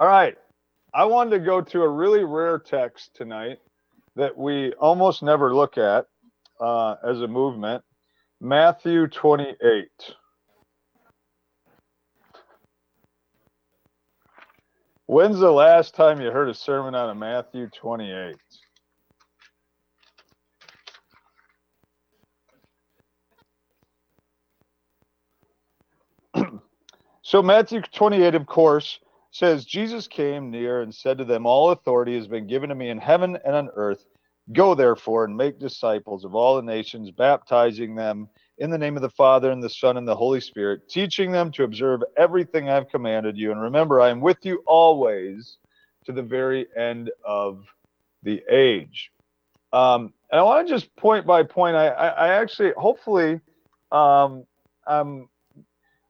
All right. I wanted to go to a really rare text tonight that we almost never look at uh, as a movement Matthew 28. When's the last time you heard a sermon out of Matthew 28? so, Matthew 28, of course, says, Jesus came near and said to them, All authority has been given to me in heaven and on earth. Go therefore and make disciples of all the nations, baptizing them in the name of the Father and the Son and the Holy Spirit, teaching them to observe everything I've commanded you. And remember, I am with you always to the very end of the age. Um, and I want to just point by point. I, I, I actually, hopefully, um, I'm,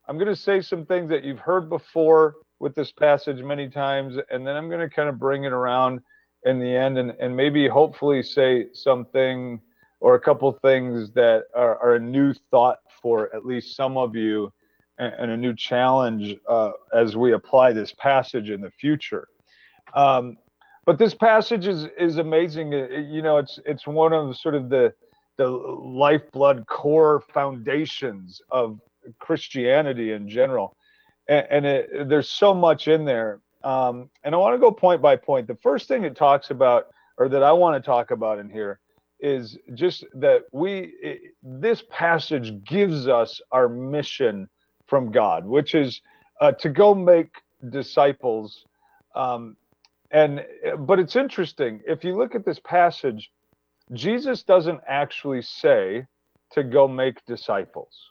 I'm going to say some things that you've heard before with this passage many times, and then I'm going to kind of bring it around in the end and, and maybe hopefully say something or a couple things that are, are, a new thought for at least some of you and, and a new challenge uh, as we apply this passage in the future. Um, but this passage is is amazing. you know, it's it's one of sort of the the lifeblood core foundations of Christianity in general, and, and it, there's so much in there. Um, and I want to go point by point. The first thing it talks about, or that I want to talk about in here, is just that we this passage gives us our mission from God, which is uh, to go make disciples. Um, and but it's interesting if you look at this passage, Jesus doesn't actually say to go make disciples.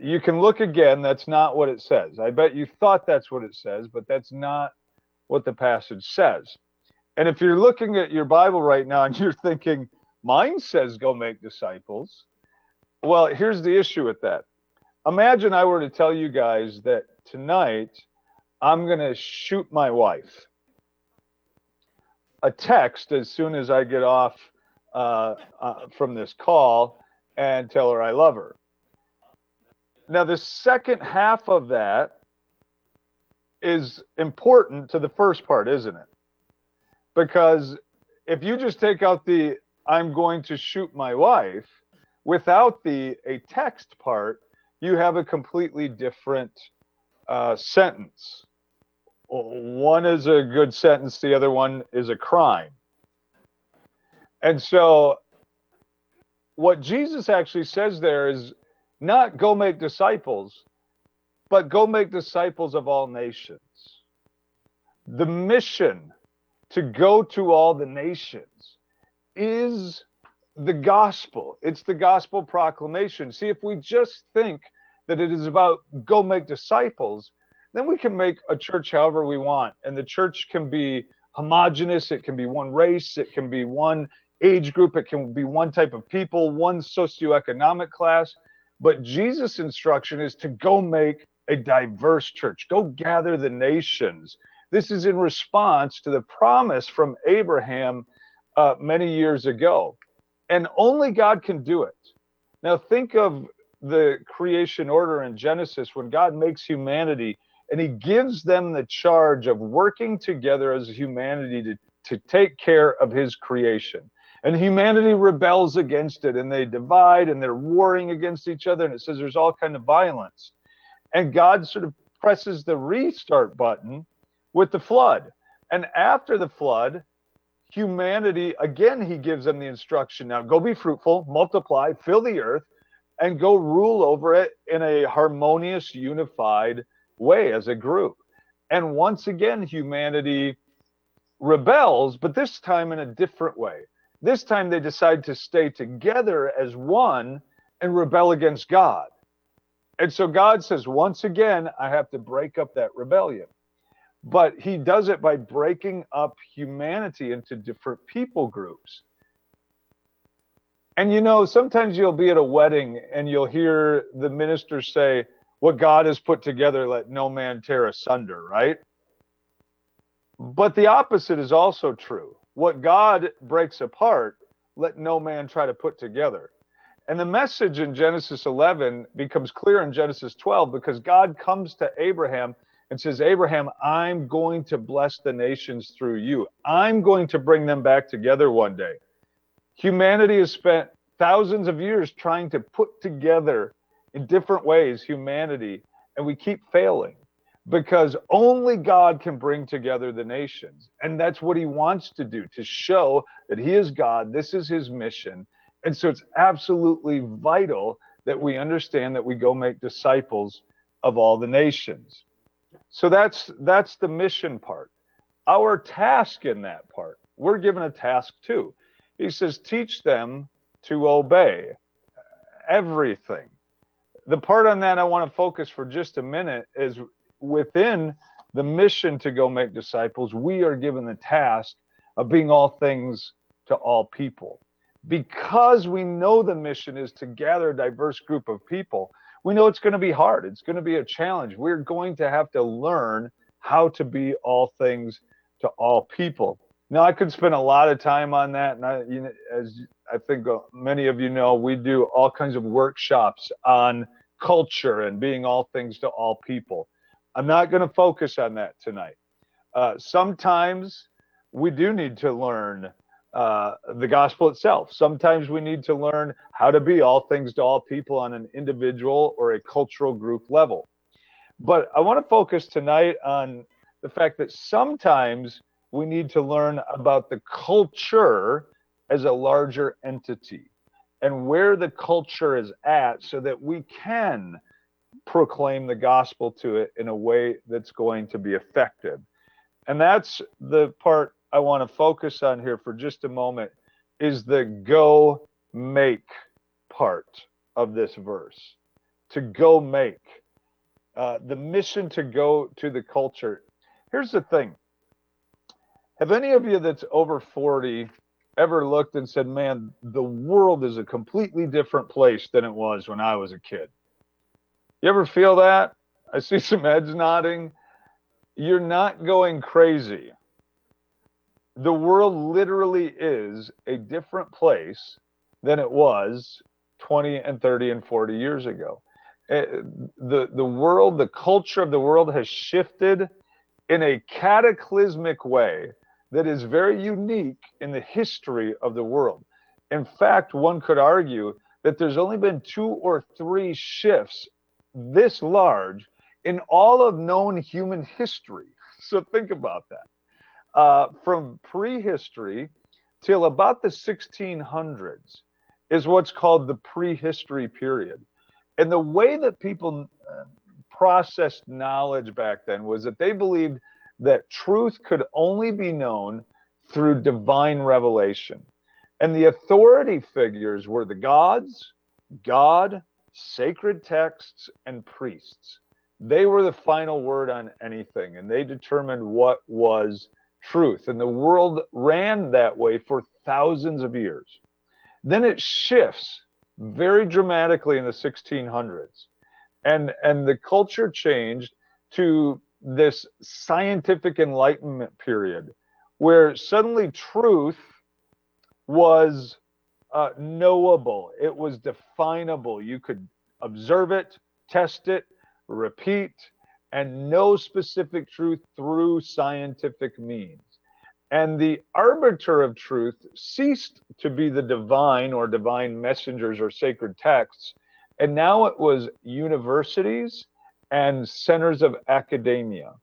You can look again. That's not what it says. I bet you thought that's what it says, but that's not what the passage says. And if you're looking at your Bible right now and you're thinking, mine says go make disciples, well, here's the issue with that. Imagine I were to tell you guys that tonight I'm going to shoot my wife a text as soon as I get off uh, uh, from this call and tell her I love her. Now, the second half of that is important to the first part, isn't it? because if you just take out the I'm going to shoot my wife without the a text part, you have a completely different uh, sentence. One is a good sentence, the other one is a crime. And so, what Jesus actually says there is not go make disciples, but go make disciples of all nations. The mission to go to all the nations is the gospel. It's the gospel proclamation. See, if we just think that it is about go make disciples, then we can make a church however we want. And the church can be homogenous, it can be one race, it can be one age group, it can be one type of people, one socioeconomic class. But Jesus' instruction is to go make a diverse church, go gather the nations this is in response to the promise from Abraham uh, many years ago. And only God can do it. Now, think of the creation order in Genesis when God makes humanity and he gives them the charge of working together as humanity to, to take care of his creation. And humanity rebels against it and they divide and they're warring against each other. And it says there's all kind of violence. And God sort of presses the restart button with the flood. And after the flood, humanity, again, he gives them the instruction now go be fruitful, multiply, fill the earth, and go rule over it in a harmonious, unified way as a group. And once again, humanity rebels, but this time in a different way. This time they decide to stay together as one and rebel against God. And so God says, once again, I have to break up that rebellion but he does it by breaking up humanity into different people groups. And you know, sometimes you'll be at a wedding and you'll hear the minister say, What God has put together, let no man tear asunder, right? But the opposite is also true. What God breaks apart, let no man try to put together. And the message in Genesis 11 becomes clear in Genesis 12 because God comes to Abraham and says, Abraham, I'm going to bless the nations through you. I'm going to bring them back together one day. Humanity has spent thousands of years trying to put together in different ways humanity, and we keep failing because only God can bring together the nations. And that's what he wants to do to show that he is God. This is his mission. And so it's absolutely vital that we understand that we go make disciples of all the nations. So that's that's the mission part. Our task in that part, we're given a task too. He says, teach them to obey everything. The part on that I want to focus for just a minute is within the mission to go make disciples, we are given the task of being all things to all people. Because we know the mission is to gather a diverse group of people, we know it's going to be hard. It's going to be a challenge. We're going to have to learn how to be all things to all people. Now, I could spend a lot of time on that, and I, you know, as I think uh, many of you know, we do all kinds of workshops on culture and being all things to all people. I'm not going to focus on that tonight. Uh, sometimes we do need to learn uh, the gospel itself. Sometimes we need to learn how to be all things to all people on an individual or a cultural group level. But I want to focus tonight on the fact that sometimes we need to learn about the culture as a larger entity and where the culture is at so that we can proclaim the gospel to it in a way that's going to be effective. And that's the part I want to focus on here for just a moment is the go make part of this verse. To go make. Uh, the mission to go to the culture. Here's the thing. Have any of you that's over 40 ever looked and said, man, the world is a completely different place than it was when I was a kid? You ever feel that? I see some heads nodding. You're not going crazy. The world literally is a different place than it was 20 and 30 and 40 years ago. Eh, the, the world, the culture of the world has shifted in a cataclysmic way that is very unique in the history of the world. In fact, one could argue that there's only been two or three shifts this large in all of known human history. So think about that. Uh, from prehistory till about the 1600s is what's called the prehistory period. And the way that people uh, processed knowledge back then was that they believed that truth could only be known through divine revelation. And the authority figures were the gods, God, sacred texts, and priests. They were the final word on anything, and they determined what was truth. And the world ran that way for thousands of years. Then it shifts very dramatically in the 1600s. And, and the culture changed to this scientific enlightenment period where suddenly truth was uh, knowable, it was definable. You could observe it, test it, repeat, and know specific truth through scientific means. And the arbiter of truth ceased to be the divine or divine messengers or sacred texts. And now it was universities and centers of academia.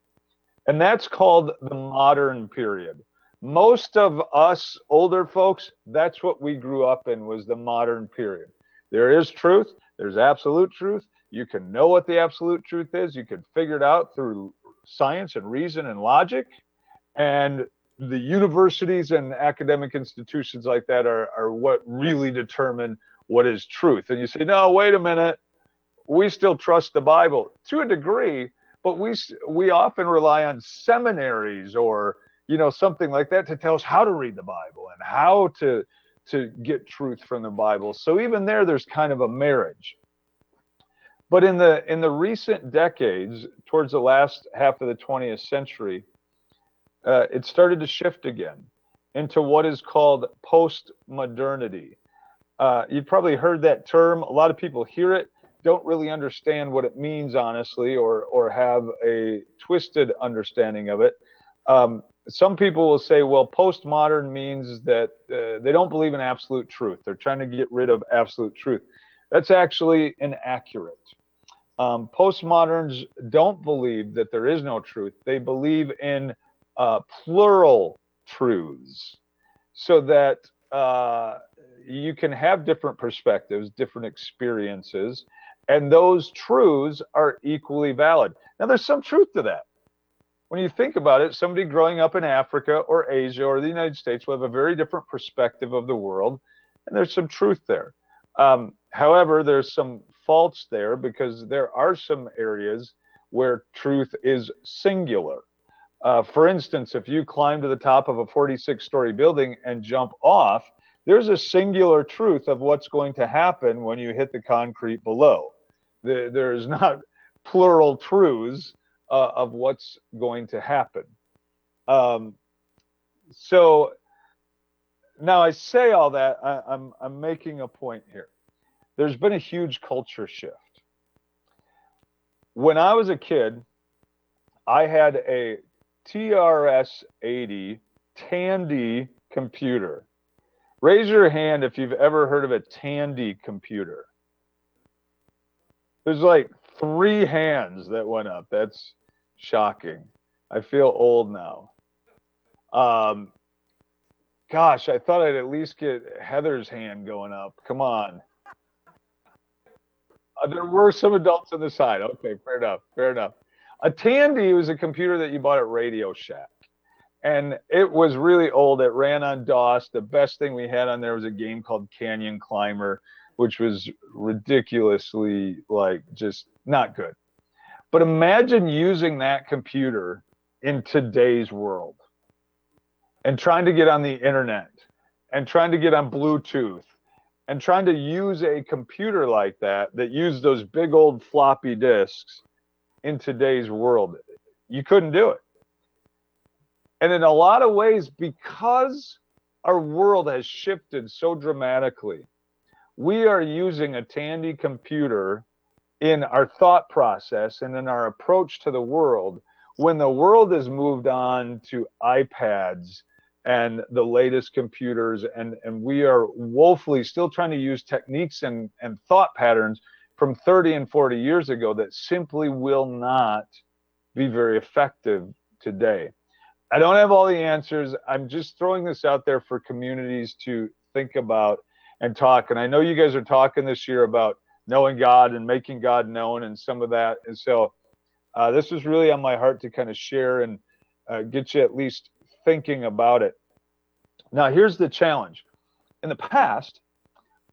And that's called the modern period. Most of us older folks, that's what we grew up in was the modern period. There is truth, there's absolute truth. You can know what the absolute truth is. You can figure it out through science and reason and logic. And the universities and academic institutions like that are, are what really determine what is truth. And you say, no, wait a minute we still trust the Bible to a degree, but we we often rely on seminaries or you know something like that to tell us how to read the Bible and how to to get truth from the Bible. So even there, there's kind of a marriage. But in the in the recent decades, towards the last half of the 20th century, uh, it started to shift again into what is called post modernity. Uh, you've probably heard that term. A lot of people hear it don't really understand what it means honestly, or or have a twisted understanding of it. Um, some people will say, well, postmodern means that uh, they don't believe in absolute truth. They're trying to get rid of absolute truth. That's actually inaccurate. Um, postmoderns don't believe that there is no truth. They believe in uh, plural truths so that uh, you can have different perspectives, different experiences, and those truths are equally valid. Now, there's some truth to that. When you think about it, somebody growing up in Africa or Asia or the United States will have a very different perspective of the world, and there's some truth there. Um, however, there's some faults there because there are some areas where truth is singular. Uh, for instance, if you climb to the top of a 46 story building and jump off, there's a singular truth of what's going to happen when you hit the concrete below. The, there's not plural truths uh, of what's going to happen. Um, so now I say all that, I, I'm, I'm making a point here. There's been a huge culture shift. When I was a kid, I had a TRS 80 Tandy computer. Raise your hand if you've ever heard of a Tandy computer. There's like three hands that went up. That's shocking. I feel old now. Um, gosh, I thought I'd at least get Heather's hand going up. Come on. Uh, there were some adults on the side. Okay, fair enough. Fair enough. A Tandy was a computer that you bought at Radio Shack. And it was really old. It ran on DOS. The best thing we had on there was a game called Canyon Climber, which was ridiculously like just not good. But imagine using that computer in today's world and trying to get on the internet and trying to get on Bluetooth and trying to use a computer like that that used those big old floppy disks in today's world. You couldn't do it. And in a lot of ways, because our world has shifted so dramatically, we are using a Tandy computer in our thought process and in our approach to the world when the world has moved on to iPads and the latest computers and and we are woefully still trying to use techniques and and thought patterns from 30 and 40 years ago that simply will not be very effective today. I don't have all the answers. I'm just throwing this out there for communities to think about and talk. And i know you guys are talking this year about knowing god and making god known and some of that and so uh, this was really on my heart to kind of share and uh, get you at least thinking about it. Now, here's the challenge. In the past,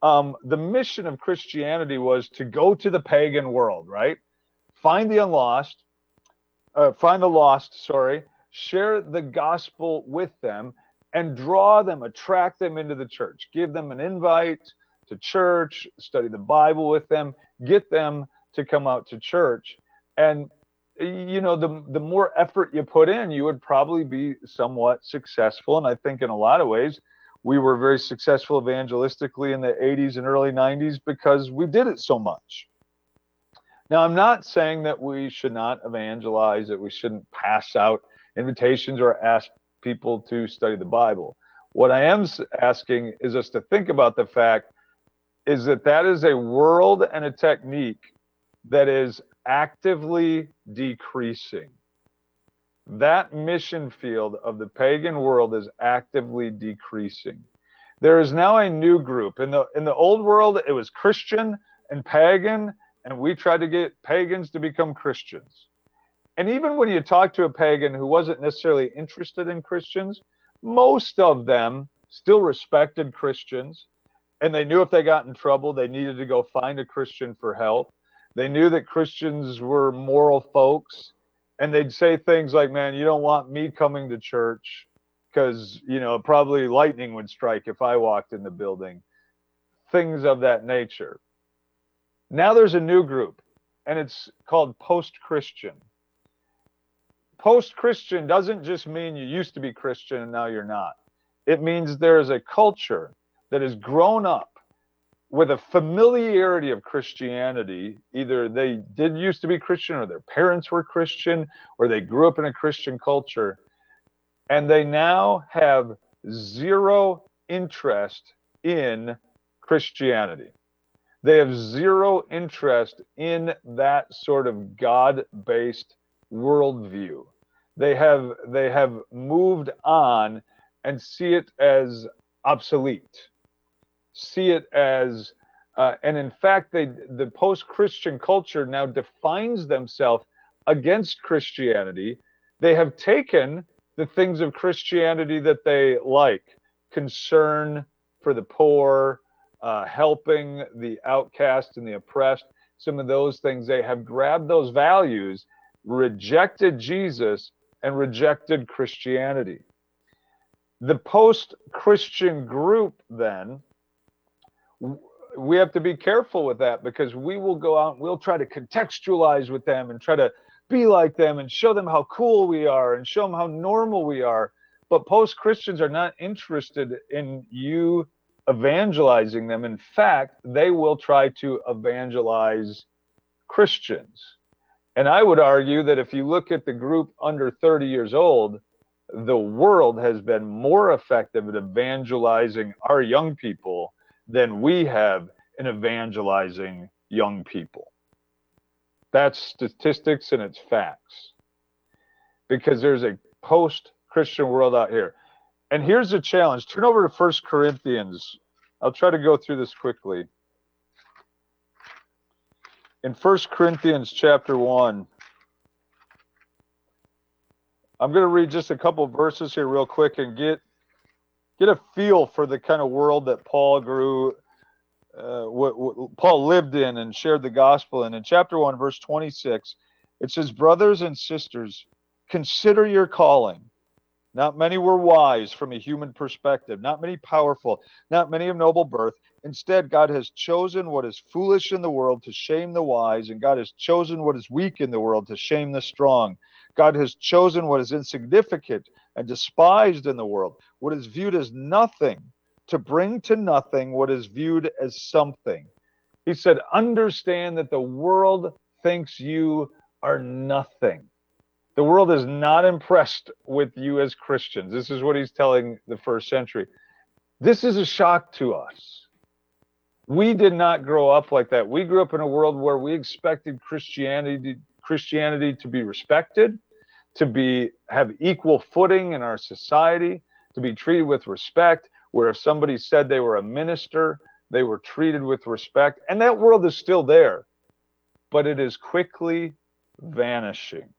um, the mission of Christianity was to go to the pagan world, right? Find the unlost, uh, find the lost, sorry, share the gospel with them, and draw them, attract them into the church. Give them an invite to church, study the Bible with them, get them to come out to church. And you know the the more effort you put in you would probably be somewhat successful. And i think in a lot of ways we were very successful evangelistically in the 80s and early 90s because we did it so much. Now i'm not saying that we should not evangelize that we shouldn't pass out invitations or ask people to study the bible. What i am asking is us to think about the fact is that that is a world and a technique that is actively decreasing. That mission field of the pagan world is actively decreasing. There is now a new group. In the in the old world, it was Christian and pagan, and we tried to get pagans to become Christians. And even when you talk to a pagan who wasn't necessarily interested in Christians, most of them still respected Christians and they knew if they got in trouble, they needed to go find a Christian for help. They knew that Christians were moral folks, and they'd say things like, "Man, you don't want me coming to church because you know probably lightning would strike if I walked in the building." Things of that nature. Now there's a new group, and it's called post-Christian. Post-Christian doesn't just mean you used to be Christian and now you're not. It means there is a culture that has grown up with a familiarity of Christianity. Either they did used to be Christian, or their parents were Christian, or they grew up in a Christian culture, and they now have zero interest in Christianity. They have zero interest in that sort of God-based worldview. They have they have moved on and see it as obsolete, see it as, uh, and in fact, they the post-Christian culture now defines themselves against Christianity. They have taken the things of Christianity that they like, concern for the poor, uh, helping the outcast and the oppressed, some of those things. They have grabbed those values, rejected Jesus, and rejected Christianity. The post Christian group, then, we have to be careful with that because we will go out and we'll try to contextualize with them and try to be like them and show them how cool we are and show them how normal we are. But post Christians are not interested in you evangelizing them. In fact, they will try to evangelize Christians. And I would argue that if you look at the group under 30 years old, the world has been more effective at evangelizing our young people than we have in evangelizing young people. That's statistics and it's facts. Because there's a post Christian world out here. And here's the challenge turn over to First Corinthians. I'll try to go through this quickly. In First Corinthians chapter 1, I'm going to read just a couple verses here real quick and get get a feel for the kind of world that Paul grew uh, what, what Paul lived in and shared the gospel in. In chapter 1, verse 26, it says, Brothers and sisters, consider your calling. Not many were wise from a human perspective, not many powerful, not many of noble birth. Instead, God has chosen what is foolish in the world to shame the wise, and God has chosen what is weak in the world to shame the strong. God has chosen what is insignificant and despised in the world, what is viewed as nothing to bring to nothing what is viewed as something. He said, Understand that the world thinks you are nothing. The world is not impressed with you as Christians. This is what he's telling the first century. This is a shock to us. We did not grow up like that. We grew up in a world where we expected Christianity Christianity to be respected, to be have equal footing in our society, to be treated with respect where if somebody said they were a minister, they were treated with respect. And that world is still there, but it is quickly vanishing.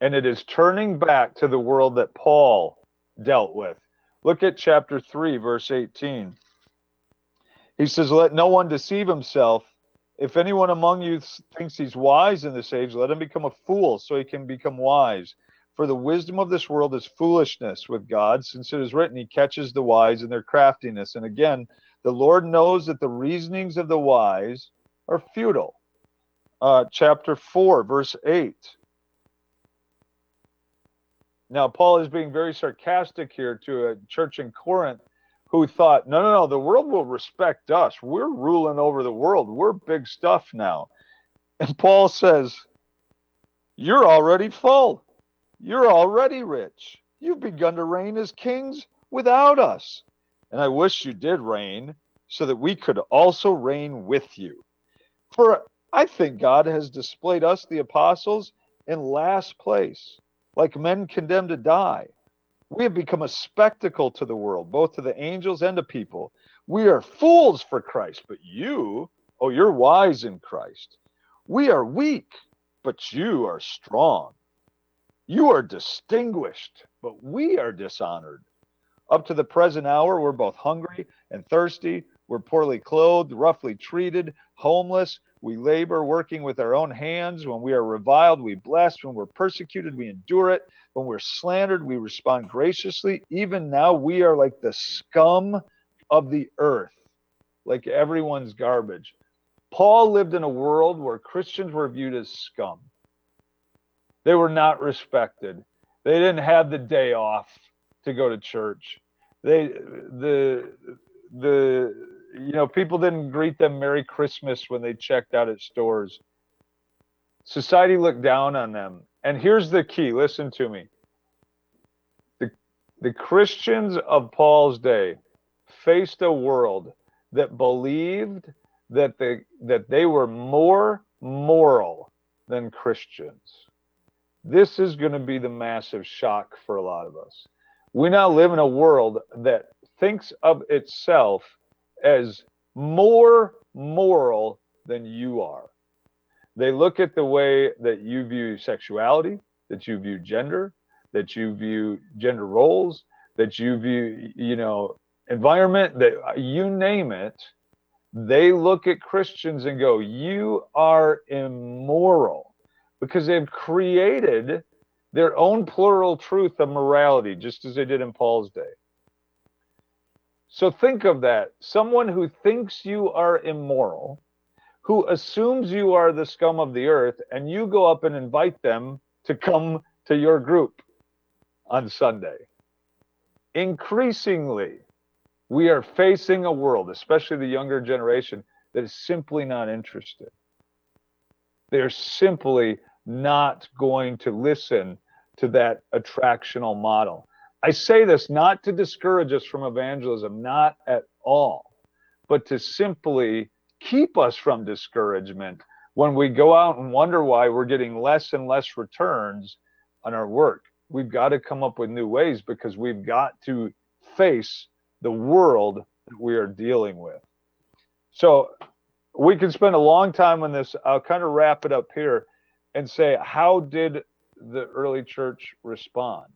And it is turning back to the world that Paul dealt with. Look at chapter 3, verse 18. He says, Let no one deceive himself. If anyone among you thinks he's wise in this age, let him become a fool so he can become wise. For the wisdom of this world is foolishness with God, since it is written, He catches the wise in their craftiness. And again, the Lord knows that the reasonings of the wise are futile. Uh, chapter 4, verse 8. Now, Paul is being very sarcastic here to a church in Corinth who thought, no, no, no, the world will respect us. We're ruling over the world. We're big stuff now. And Paul says, You're already full. You're already rich. You've begun to reign as kings without us. And I wish you did reign so that we could also reign with you. For I think God has displayed us, the apostles, in last place, like men condemned to die. We have become a spectacle to the world, both to the angels and to people. We are fools for Christ, but you, oh, you're wise in Christ. We are weak, but you are strong. You are distinguished, but we are dishonored. Up to the present hour, we're both hungry and thirsty. We're poorly clothed, roughly treated, homeless. We labor working with our own hands. When we are reviled, we bless. When we're persecuted, we endure it. When we're slandered, we respond graciously. Even now, we are like the scum of the earth, like everyone's garbage. Paul lived in a world where Christians were viewed as scum. They were not respected. They didn't have the day off to go to church. They the the you know, people didn't greet them Merry Christmas when they checked out at stores. Society looked down on them. And here's the key listen to me. The, the Christians of Paul's day faced a world that believed that they, that they were more moral than Christians. This is going to be the massive shock for a lot of us. We now live in a world that thinks of itself as more moral than you are. They look at the way that you view sexuality, that you view gender, that you view gender roles, that you view, you know, environment, that you name it. They look at Christians and go, You are immoral because they've created their own plural truth of morality, just as they did in Paul's day. So think of that. Someone who thinks you are immoral, who assumes you are the scum of the earth, and you go up and invite them to come to your group on Sunday. Increasingly, we are facing a world, especially the younger generation, that is simply not interested. They're simply not going to listen to that attractional model. I say this not to discourage us from evangelism, not at all, but to simply keep us from discouragement when we go out and wonder why we're getting less and less returns on our work. We've got to come up with new ways because we've got to face the world that we are dealing with. So we can spend a long time on this. I'll kind of wrap it up here and say, how did the early church respond?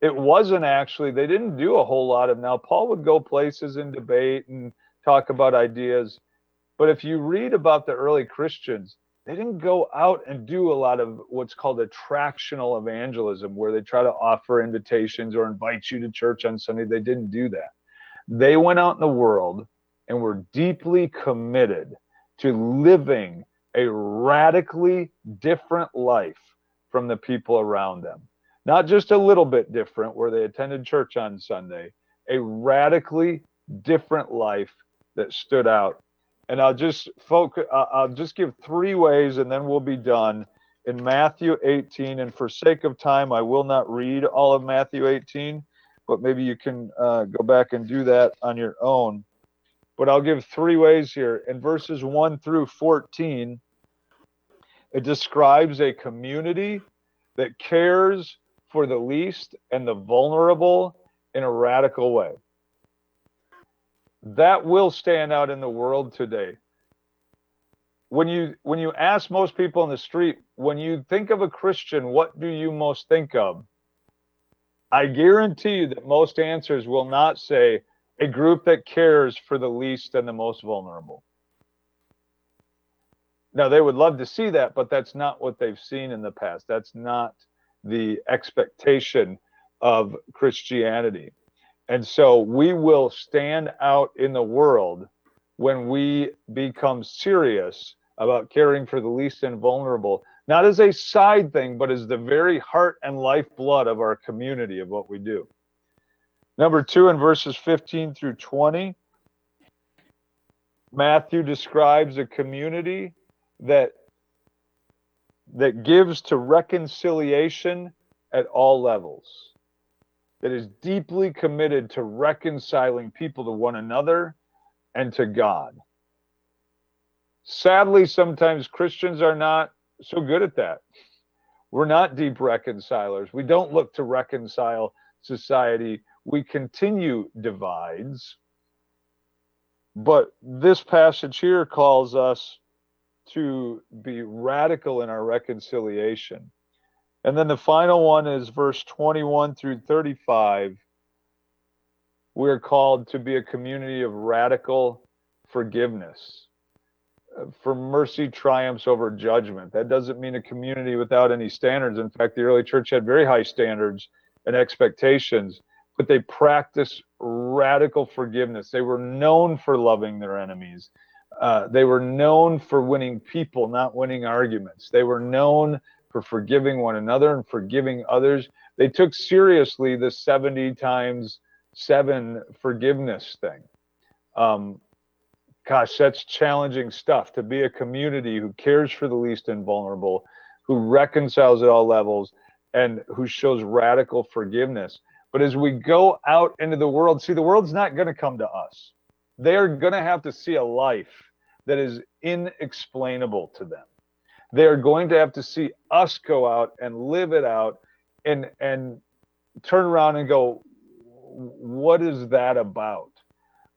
It wasn't actually they didn't do a whole lot of now paul would go places and debate and talk about ideas but if you read about the early christians they didn't go out and do a lot of what's called attractional evangelism where they try to offer invitations or invite you to church on sunday. They didn't do that. They went out in the world and were deeply committed to living a radically different life from the people around them not just a little bit different where they attended church on Sunday, a radically different life that stood out. And I'll just focus, I'll just give three ways and then we'll be done. In Matthew 18, and for sake of time, I will not read all of Matthew 18, but maybe you can uh, go back and do that on your own. But I'll give three ways here. In verses 1 through 14, it describes a community that cares for the least and the vulnerable in a radical way. That will stand out in the world today. When you when you ask most people in the street, when you think of a Christian, what do you most think of? I guarantee you that most answers will not say a group that cares for the least and the most vulnerable. Now, they would love to see that, but that's not what they've seen in the past. That's not the expectation of Christianity. And so we will stand out in the world when we become serious about caring for the least and vulnerable, not as a side thing, but as the very heart and lifeblood of our community of what we do. Number two, in verses 15 through 20, Matthew describes a community that that gives to reconciliation at all levels, that is deeply committed to reconciling people to one another and to God. Sadly, sometimes Christians are not so good at that. We're not deep reconcilers. We don't look to reconcile society. We continue divides. But this passage here calls us to be radical in our reconciliation. And then the final one is verse 21 through 35. We're called to be a community of radical forgiveness. Uh, for mercy triumphs over judgment. That doesn't mean a community without any standards. In fact, the early church had very high standards and expectations, but they practiced radical forgiveness. They were known for loving their enemies. Uh, they were known for winning people, not winning arguments. They were known for forgiving one another and forgiving others. They took seriously the 70 times seven forgiveness thing. Um, gosh, that's challenging stuff to be a community who cares for the least and vulnerable, who reconciles at all levels, and who shows radical forgiveness. But as we go out into the world, see, the world's not going to come to us. They're going to have to see a life that is inexplainable to them. They're going to have to see us go out and live it out and and turn around and go, what is that about?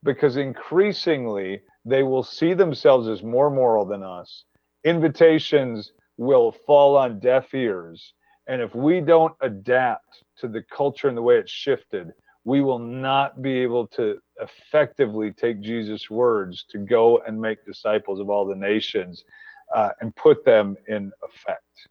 Because increasingly they will see themselves as more moral than us. Invitations will fall on deaf ears. And if we don't adapt to the culture and the way it's shifted, we will not be able to effectively take Jesus' words to go and make disciples of all the nations uh, and put them in effect.